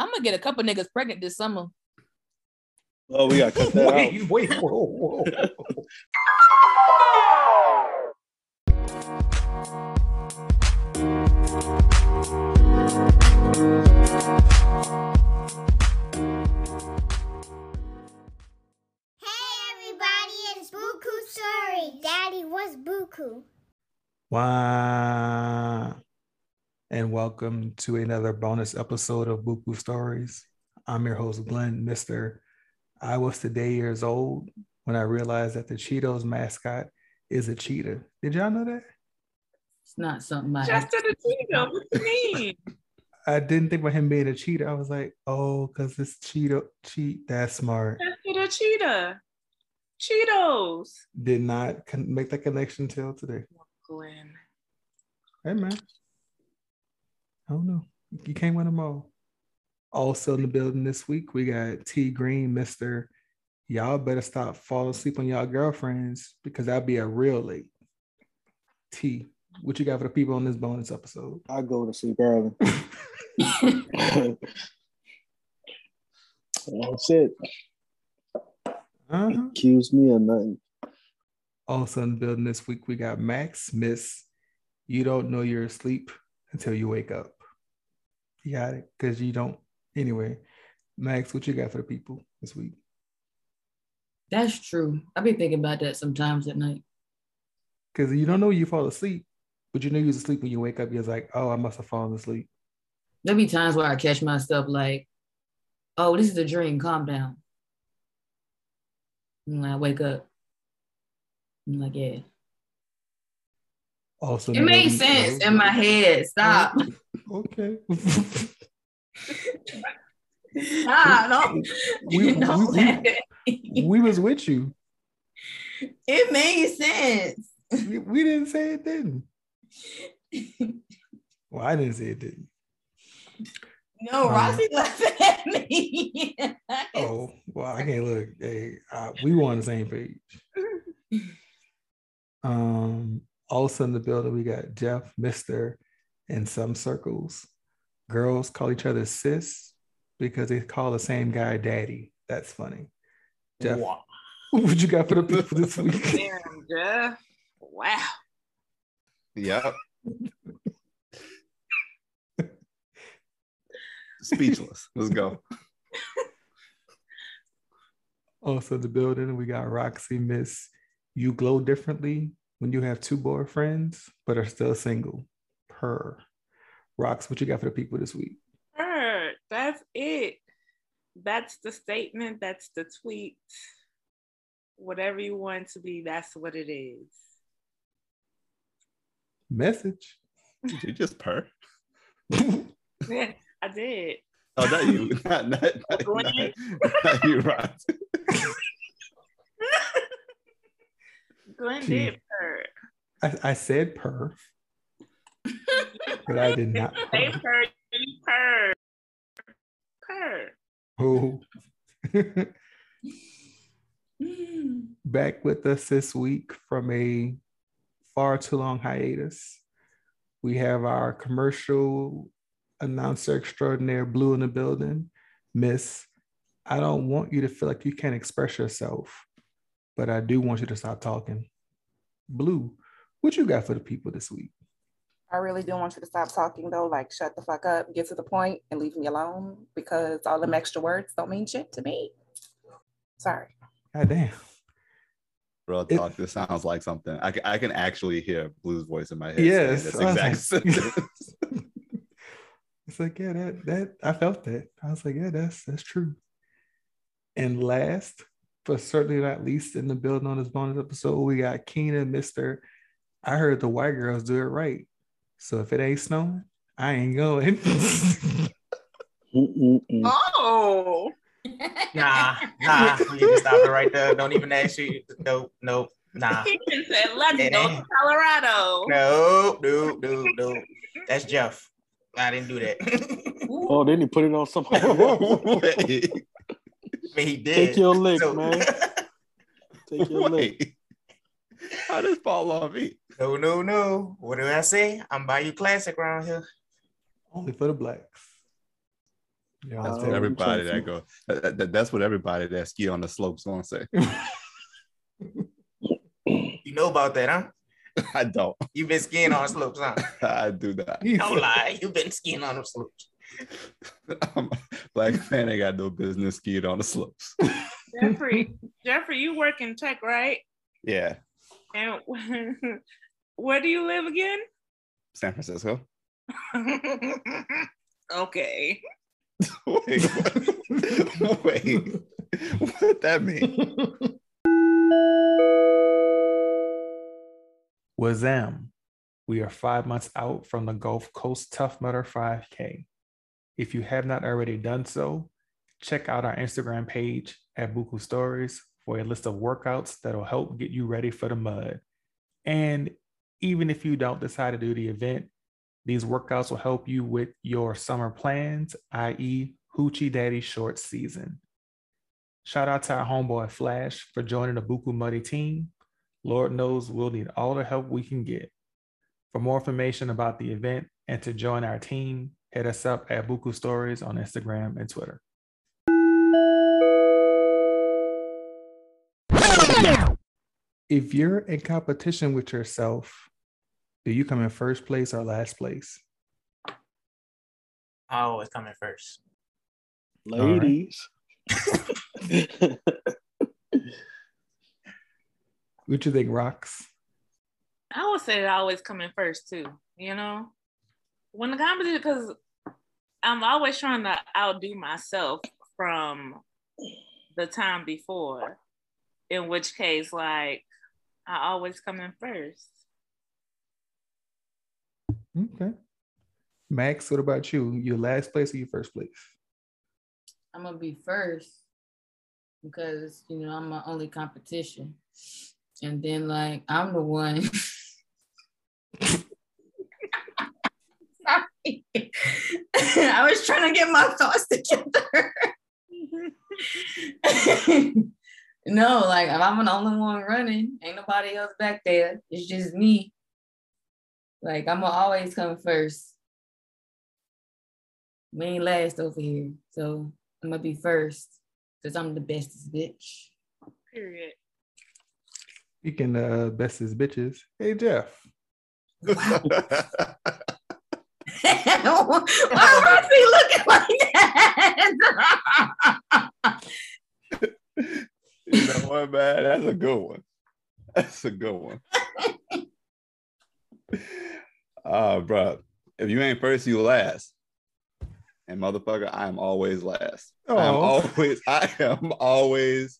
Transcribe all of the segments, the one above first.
I'm gonna get a couple niggas pregnant this summer. Oh, we gotta cut that out. wait, wait, whoa, whoa. Hey everybody, it's Buku Story. Daddy, what's Buku? Wow. And welcome to another bonus episode of Buku Stories. I'm your host, Glenn, Mr. I was today years old when I realized that the Cheetos mascot is a cheetah. Did y'all know that? It's not something I Just to the Cheeto. What you mean? I didn't think about him being a cheetah. I was like, oh, because it's Cheeto, cheat. That's smart. Just to the cheetah. Cheetos. Did not con- make that connection till today. Glenn. Hey, man. I don't know. You can't win them all. Also in the building this week, we got T Green, Mr. Y'all better stop falling asleep on y'all girlfriends because that'd be a real late. T, what you got for the people on this bonus episode? I go to sleep early. That's it. Uh-huh. Accuse me of nothing. Also in the building this week, we got Max, Miss. You don't know you're asleep until you wake up. You got it? Because you don't. Anyway, Max, what you got for the people this week? That's true. I've been thinking about that sometimes at night. Because you don't know you fall asleep, but you know you was asleep when you wake up. You're like, oh, I must have fallen asleep. There'll be times where I catch myself like, oh, this is a dream. Calm down. And I wake up. I'm like, yeah. Also, It made sense in my head. Stop. Okay. Stop. Don't, We- we- me. we was with you. It made sense. We, we didn't say it didn't. Well, I didn't say it didn't. No, Um, Roxy laughing at me. Oh, well, I can't look. Hey, uh, we were on the same page. Um, also in the building, we got Jeff, Mister, in some circles. Girls call each other sis because they call the same guy daddy. That's funny. Jeff, Wow. what you got for the people this week? Damn, Jeff. Wow. Yep. Speechless. Let's go. Also the building, we got Roxy, Miss. You glow differently when you have two boyfriends, but are still single. Per. Rox, what you got for the people this week? Heard. That's it. That's the statement. That's the tweet. Whatever you want to be, that's what it is. Message. Did you just purr? Yeah, I did. Oh, not you. Not, not, not, Glenn. not, not you, right? Glenn did purr. I, I said per, but I did not. They purr. You purr. Purr. Oh. Back with us this week from a far too long hiatus. We have our commercial announcer extraordinaire, Blue, in the building. Miss, I don't want you to feel like you can't express yourself, but I do want you to stop talking. Blue, what you got for the people this week? I really do want you to stop talking though. Like, shut the fuck up, get to the point, and leave me alone because all them extra words don't mean shit to me. Sorry. God damn. Real It- talk. This sounds like something. I can, I can actually hear Blue's voice in my head. saying Yes, This I was exact like- It's like, yeah, that that I felt that. I was like, yeah, that's that's true. And last, but certainly not least in the building on this bonus episode, we got Keenan, Mister. I heard the white girls do it right. So if it ain't snowing, I ain't going. Oh. Nah, nah, you can stop it right there. Don't even ask you. Nope, nope, nah. He just said, let's It go to ain't. Colorado. Nope, nope, nope, nope. That's Jeff. I didn't do that. Oh, then he put it on somebody. I mean, he did. Take your lick, So- man. Take your lick. Wait. How does fall on me? no, no, no. What do I say? I'm by you classic around here. Only for the blacks. Yeah, That's what everybody that go. that- that- that's what everybody that ski on the slopes gonna say. You know about that, huh? I don't. You've been skiing on slopes, huh? I do not. Don't lie. You've been skiing on the slopes. I'm- Black man ain't got no business skiing on the slopes. Jeffrey, Jeffrey, you work in tech, right? Yeah, And where do you live again? San Francisco. okay. Wait, what? wait, what that mean? Wazam. We are five months out from the Gulf Coast Tough Mudder 5K. If you have not already done so, check out our Instagram page at Buku Stories for a list of workouts that'll help get you ready for the mud. And even if you don't decide to do the event, these workouts will help you with your summer plans, i.e., Hoochie Daddy short season. Shout out to our homeboy Flash for joining the Buku Muddy team. Lord knows we'll need all the help we can get. For more information about the event and to join our team, hit us up at Buku Stories on Instagram and Twitter. If you're in competition with yourself, do you come in first place or last place? Oh, I always come in first. Ladies. What you think, Rox? I would say that I always come in first too. You know, when the competition, because I'm always trying to outdo myself from the time before. In which case, like, I always come in first. Okay. Max, what about you? Your last place or your first place? I'm gonna be first because you know I'm my only competition, and then like I'm the one. Sorry, I was trying to get my thoughts together. no, like if I'm the only one running, ain't nobody else back there. It's just me. Like I'm gonna always come first. We ain't last over here, so I'm gonna be first because I'm the bestest bitch. Period. Speaking of bestest bitches, hey Jeff. Why Roxy looking like that? you know what, man? That's a good one. That's a good one. Uh, bro, if you ain't first, you last. And motherfucker, I am always last. I am Oh. always, I am always,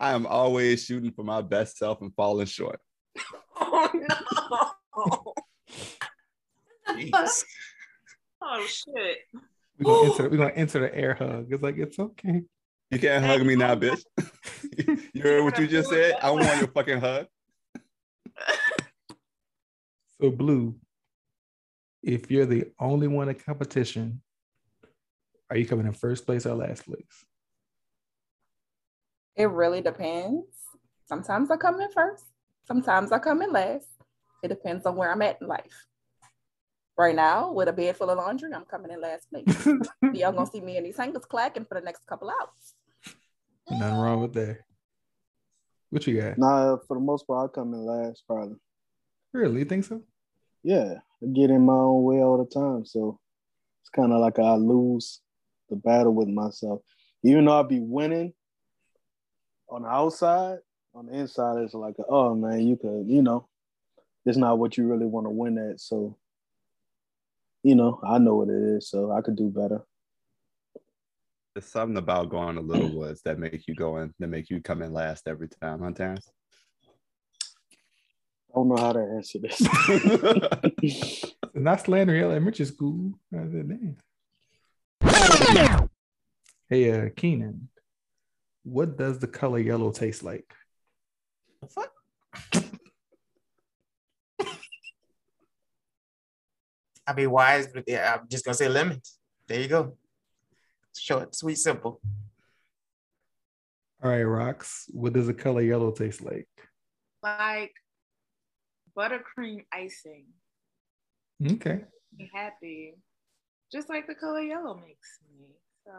I am always shooting for my best self and falling short. Oh no. Jeez. Oh shit. We're gonna, enter, we're gonna enter the air hug. It's like it's okay. You can't hug me now, bitch. you heard what you just said? I want your fucking hug. So blue, if you're the only one in competition, are you coming in first place or last place? It really depends. Sometimes I come in first. Sometimes I come in last. It depends on where I'm at in life. Right now, with a bed full of laundry, I'm coming in last place. Y'all gonna see me in these hangers clacking for the next couple hours. Nothing wrong with that. What you got? nah, for the most part, I come in last probably. Really? You think so? Yeah, I get in my own way all the time. So it's kind of like I lose the battle with myself. Even though I be winning on the outside, on the inside, it's like, oh man, you could, you know, it's not what you really want to win at. So, you know, I know what it is. So I could do better. There's something about going to Little Woods that make you go in, that make you come in last every time, huh, Terrence? I don't know how to answer this. Not slandering elementary school. I said, damn. Hey, uh, Keenan, what does the color yellow taste like? The fuck? I'll be wise, but yeah, I'm just gonna say lemons. There you go. Short, sweet, simple. All right, Rox, what does the color yellow taste like? Like buttercream icing. Okay. Be happy. Just like the color yellow makes me. So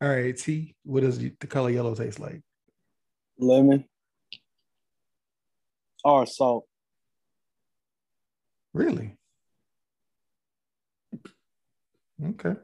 All right, T. What does the color yellow taste like? Lemon or salt. Really? Okay.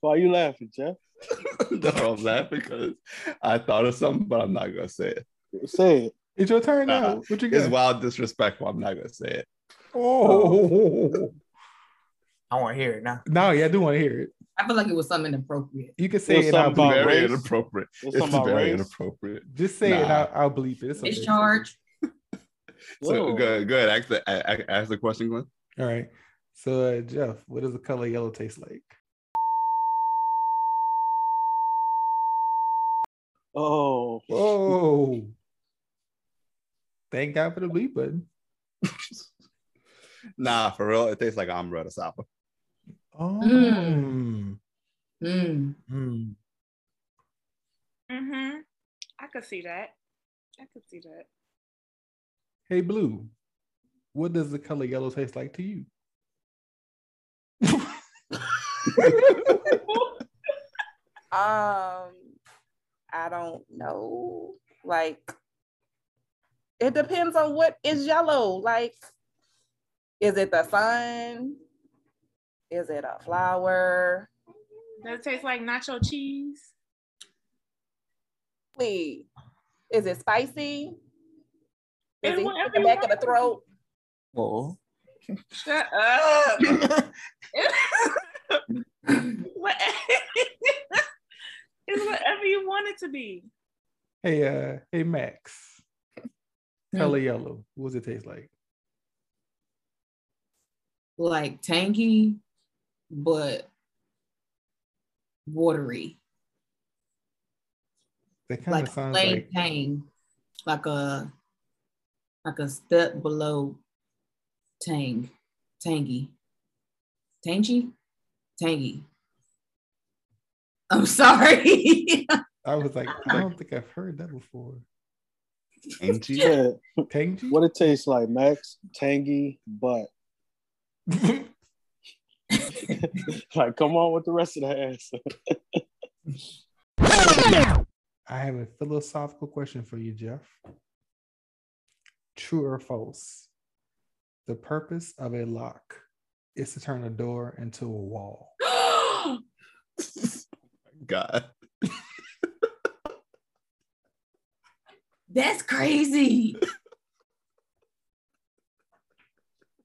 Why are you laughing, Jeff? no, I'm laughing because I thought of something, but I'm not gonna say it. Say it. It's your turn Nah, now. What you It's wild disrespectful. I'm not gonna say it. Oh. I want to hear it now. No, yeah, I do want to hear it. I feel like it was something inappropriate. You can say There's it something about very race? inappropriate. There's It's something about very race? Just inappropriate. say it. I'll, I'll bleep it. It's okay. Discharge. So Whoa. go, go ahead. Ask the, a- a- ask the question, Glenn. All right. So, uh, Jeff, what does the color yellow taste like? Oh, Oh. Thank God for the bleep button. Nah, for real, it tastes like amaretto sapa. Oh. Mm. Mm. Mm. mm-hmm. I could see that. I could see that. Hey, Blue, what does the color yellow taste like to you? Um, I don't know. Like, it depends on what is yellow. Like, is it the sun? Is it a flower? Does it taste like nacho cheese? Please. Is it spicy? Is And it whatever hit the back of the throat? Whoa. Shut up. What- it's whatever you want it to be. Hey, uh, hey, Max, Mm. color yellow. What does it taste like? Like tangy, but watery. That kind Like of sounds plain like tang. Like a like a step below tang. Tangy. Tangy? Tangy. I'm sorry. I was like, I don't think I've heard that before. Ain't you? yeah. Tangy? What it tastes like, Max? Tangy, but like, come on with the rest of the answer. I have a philosophical question for you, Jeff. True or false? The purpose of a lock is to turn a door into a wall. God. That's crazy.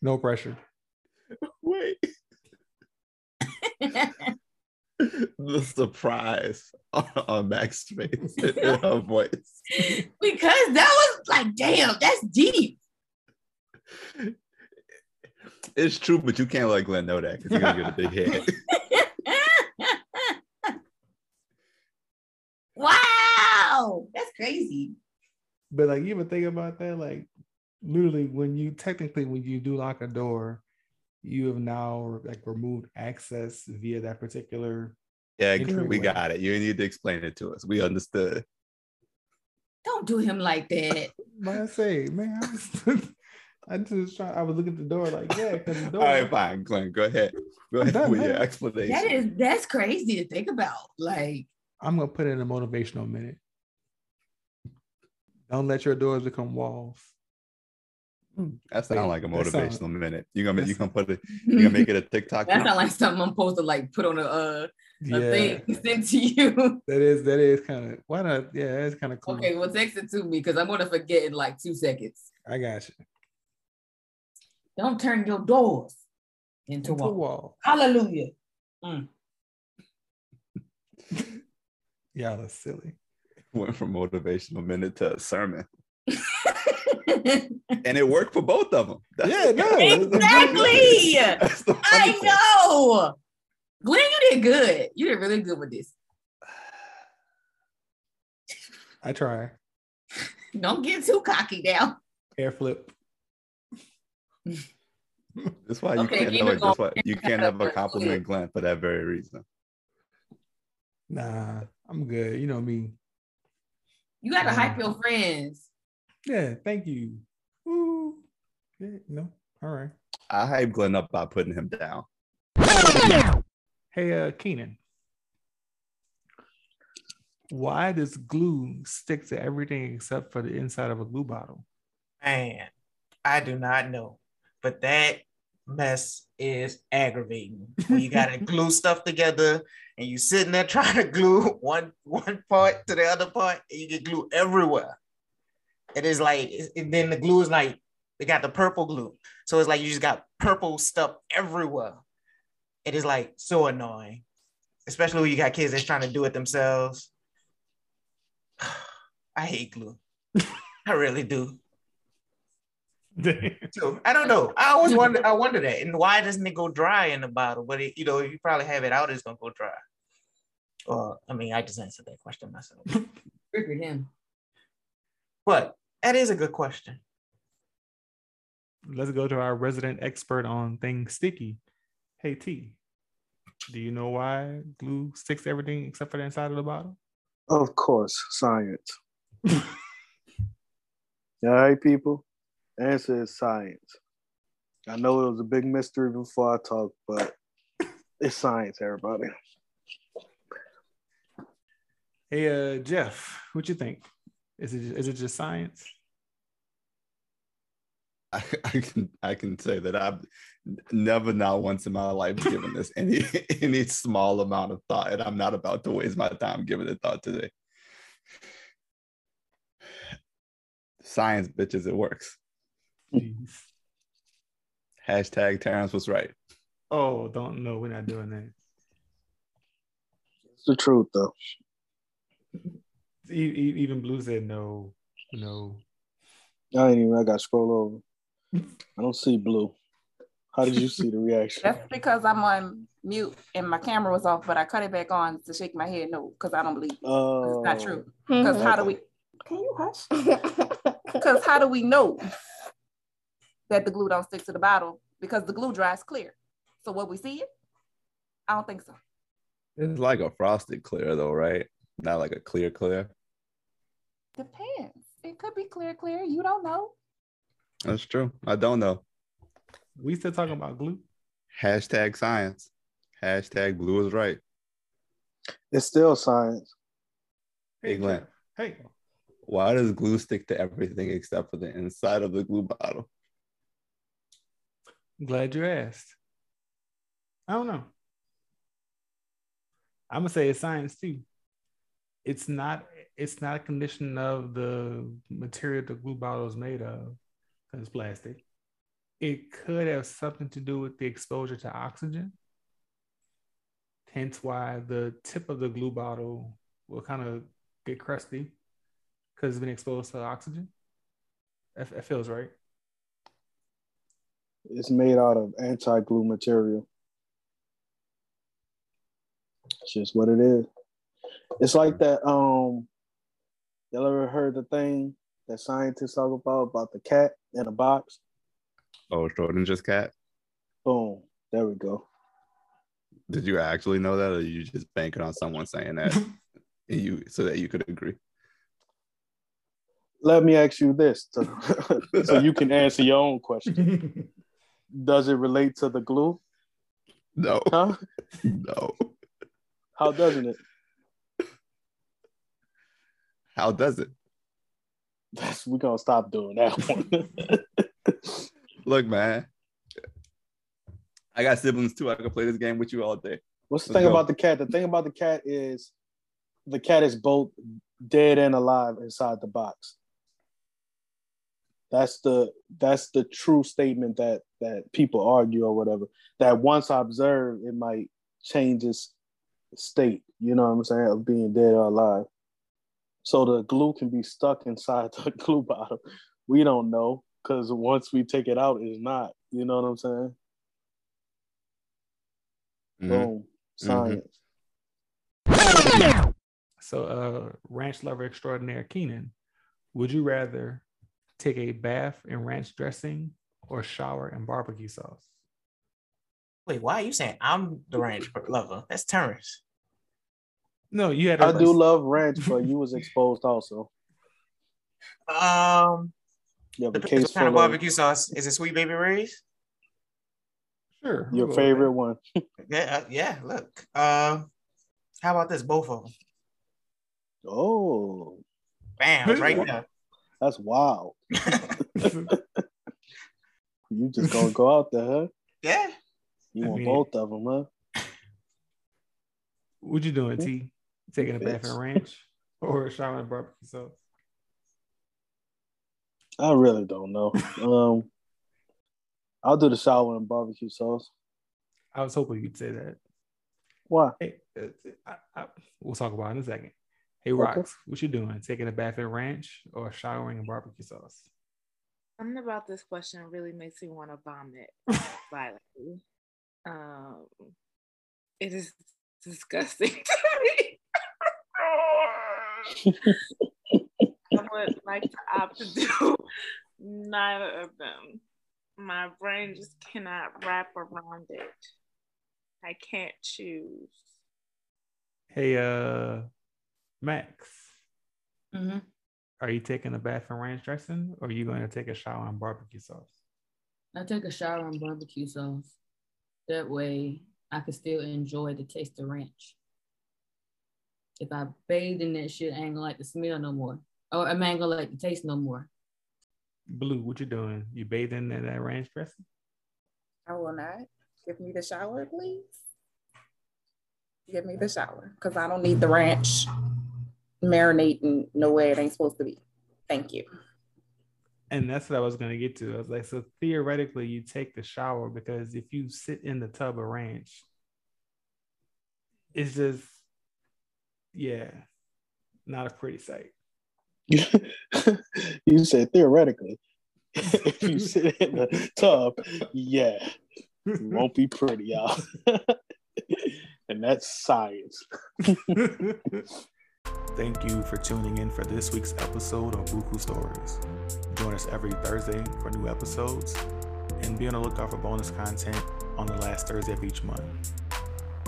No pressure. Wait. the surprise on, on Max's face in her voice. because that was like, damn, that's deep. It's true, but you can't let Glenn know that because you're gonna get a big head. wow, that's crazy. But like, you even think about that? Like, literally, when you technically, when you do lock a door, you have now like removed access via that particular. Yeah, Entryway. we got it. You need to explain it to us. We understood. Don't do him like that. But I say, man, I was, I just try. I was looking at the door, like, yeah, because the door. right, fine, Glenn. Go ahead. Go ahead done, with your explanation. That is that's crazy to think about. Like, I'm gonna put in a motivational minute. Don't let your doors become walls. That sounds like a That sound- motivational minute. You're gonna you gonna put it. You're gonna make it a TikTok. that now? sounds like something I'm supposed to like put on a uh, a Yeah, thing sent to you. that is that is kind of why not? Yeah, that's kind of cool. Okay, well text it to me because I'm gonna forget in like two seconds. I got you. Don't turn your doors into, Into walls. wall. Hallelujah. Y'all are silly. Went from motivational minute to a sermon, and it worked for both of them. That's Yeah, the- no, exactly. The I know. Glenn, you did good. You did really good with this. I try. Don't get too cocky now. Air flip. That's why you Okay, can't keep never. it. That's why you can't ever compliment Glenn for that very reason. Nah, I'm good. You know me. You gotta Um, hype your friends. Yeah, thank you. Woo. Yeah, no. All right. I hype Glenn up by putting him down. Hey, uh, Keenan. Why does glue stick to everything except for the inside of a glue bottle? Man, I do not know. But that mess is aggravating. When you gotta glue stuff together and you sitting there trying to glue one one part to the other part, and you get glue everywhere. It is like, and then the glue is like they got the purple glue, so it's like you just got purple stuff everywhere. It is like so annoying, especially when you got kids that's trying to do it themselves. I hate glue. I really do. So I don't know. I always wonder. I wonder that, and why doesn't it go dry in the bottle? But it, you know, if you probably have it out, it's gonna go dry. Well, I mean, I just answered that question myself. Figured him. But that is a good question. Let's go to our resident expert on things sticky. Hey T, do you know why glue sticks to everything except for the inside of the bottle? Of course, science. All right, people. The answer is science. I know it was a big mystery before I talked, but it's science, everybody. Hey, uh, Jeff, what you think? Is it is it just science? I, I can I can say that I've never not once in my life given this any any small amount of thought, and I'm not about to waste my time giving it thought today. Science, bitches, it works. Jeez. Hashtag Terrence was right. Oh, don't know. We're not doing that. It's the truth, though. Even Blue said no, no. I ain't even. I got to scroll over. I don't see blue. How did you see the reaction? That's because I'm on mute and my camera was off, but I cut it back on to shake my head no, because I don't believe it. 'Cause Oh, It's not oh. true. Because how do we can you hush? Because how do we know that the glue don't stick to the bottle? Because the glue dries clear. So what we see it? I don't think so. It's like a frosted clear though, right? Not like a clear clear. Depends. It could be clear, clear. You don't know. That's true. I don't know. We still talking about glue? Hashtag science. Hashtag blue is right. It's still science. Hey Glenn, Hey, why does glue stick to everything except for the inside of the glue bottle? I'm glad you asked. I don't know. I'm gonna say it's science too. It's not. It's not a condition of the material the glue bottle is made of, because it's plastic. It could have something to do with the exposure to oxygen. Hence, why the tip of the glue bottle will kind of get crusty because it's been exposed to oxygen. That, that feels right. It's made out of anti-glue material. It's just what it is. It's like that. Um, y'all ever heard the thing that scientists talk about about the cat in a box? Oh, Schrodinger's cat. Boom. There we go. Did you actually know that, or you just banking on someone saying that, and you so that you could agree? Let me ask you this, to, so you can answer your own question. Does it relate to the glue? No, Huh? no. How doesn't it? How does it? That's we're gonna stop doing that one. Look, man. I got siblings too. I could play this game with you all day. What's the Let's thing go. about the cat? The thing about the cat is the cat is both dead and alive inside the box. That's the that's the true statement that that people argue or whatever. That once observed, it might change its state. You know what I'm saying of being dead or alive. So the glue can be stuck inside the glue bottle. We don't know because once we take it out, it's not. You know what I'm saying? Mhm. Boom. Science. So, uh, ranch lover extraordinaire Keenan, would you rather take a bath in ranch dressing or shower in barbecue sauce? Wait, why are you saying I'm the ranch lover? That's Terrence. No, you had. I to- do love ranch, but you was exposed also. Um, You have a depends case kind of full of barbecue sauce. Is it Sweet Baby Ray's? Sure. Your we'll favorite one. Yeah, uh, yeah. Look, uh, how about this? Both of them. Oh, Bam, right there. That's wild. You just gonna go out there, huh? Yeah. You I want mean- both of them, huh? What you doing, T? Taking a bath Fix. in ranch or showering barbecue sauce? I really don't know. Um, I'll do the shower and barbecue sauce. I was hoping you'd say that. Why? Hey, uh, I, I, we'll talk about it in a second. Hey, Rox, what you doing? Taking a bath in ranch or showering in barbecue sauce? Something about this question really makes me want to vomit violently. Um, it is disgusting to me. I would like to opt to do neither of them. My brain just cannot wrap around it. I can't choose. Hey, uh, Max, hmm are you taking a bath in ranch dressing or are you going to take a shower in barbecue sauce? I take a shower in barbecue sauce. That way I can still enjoy the taste of ranch. If I bathe in that shit, I ain't gonna like the smell no more. Or I ain't gonna like the taste no more. Blue, what you doing? You bathing in that ranch dressing? I will not. Give me the shower, please. Give me the shower because I don't need the ranch marinating no way it ain't supposed to be. Thank you. And that's what I was gonna get to. I was like, so theoretically, you take the shower because if you sit in the tub of ranch, it's just, yeah, not a pretty sight. you said theoretically. if you sit in the tub, yeah, it won't be pretty, y'all. and that's science. Thank you for tuning in for this week's episode of Buku Stories. Join us every Thursday for new episodes and be on the lookout for bonus content on the last Thursday of each month.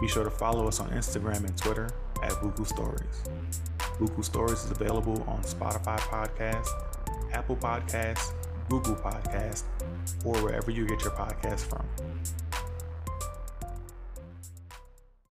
Be sure to follow us on Instagram and Twitter at Buku Stories. Buku Stories is available on Spotify Podcast, Apple Podcasts, Google Podcast, or wherever you get your podcasts from.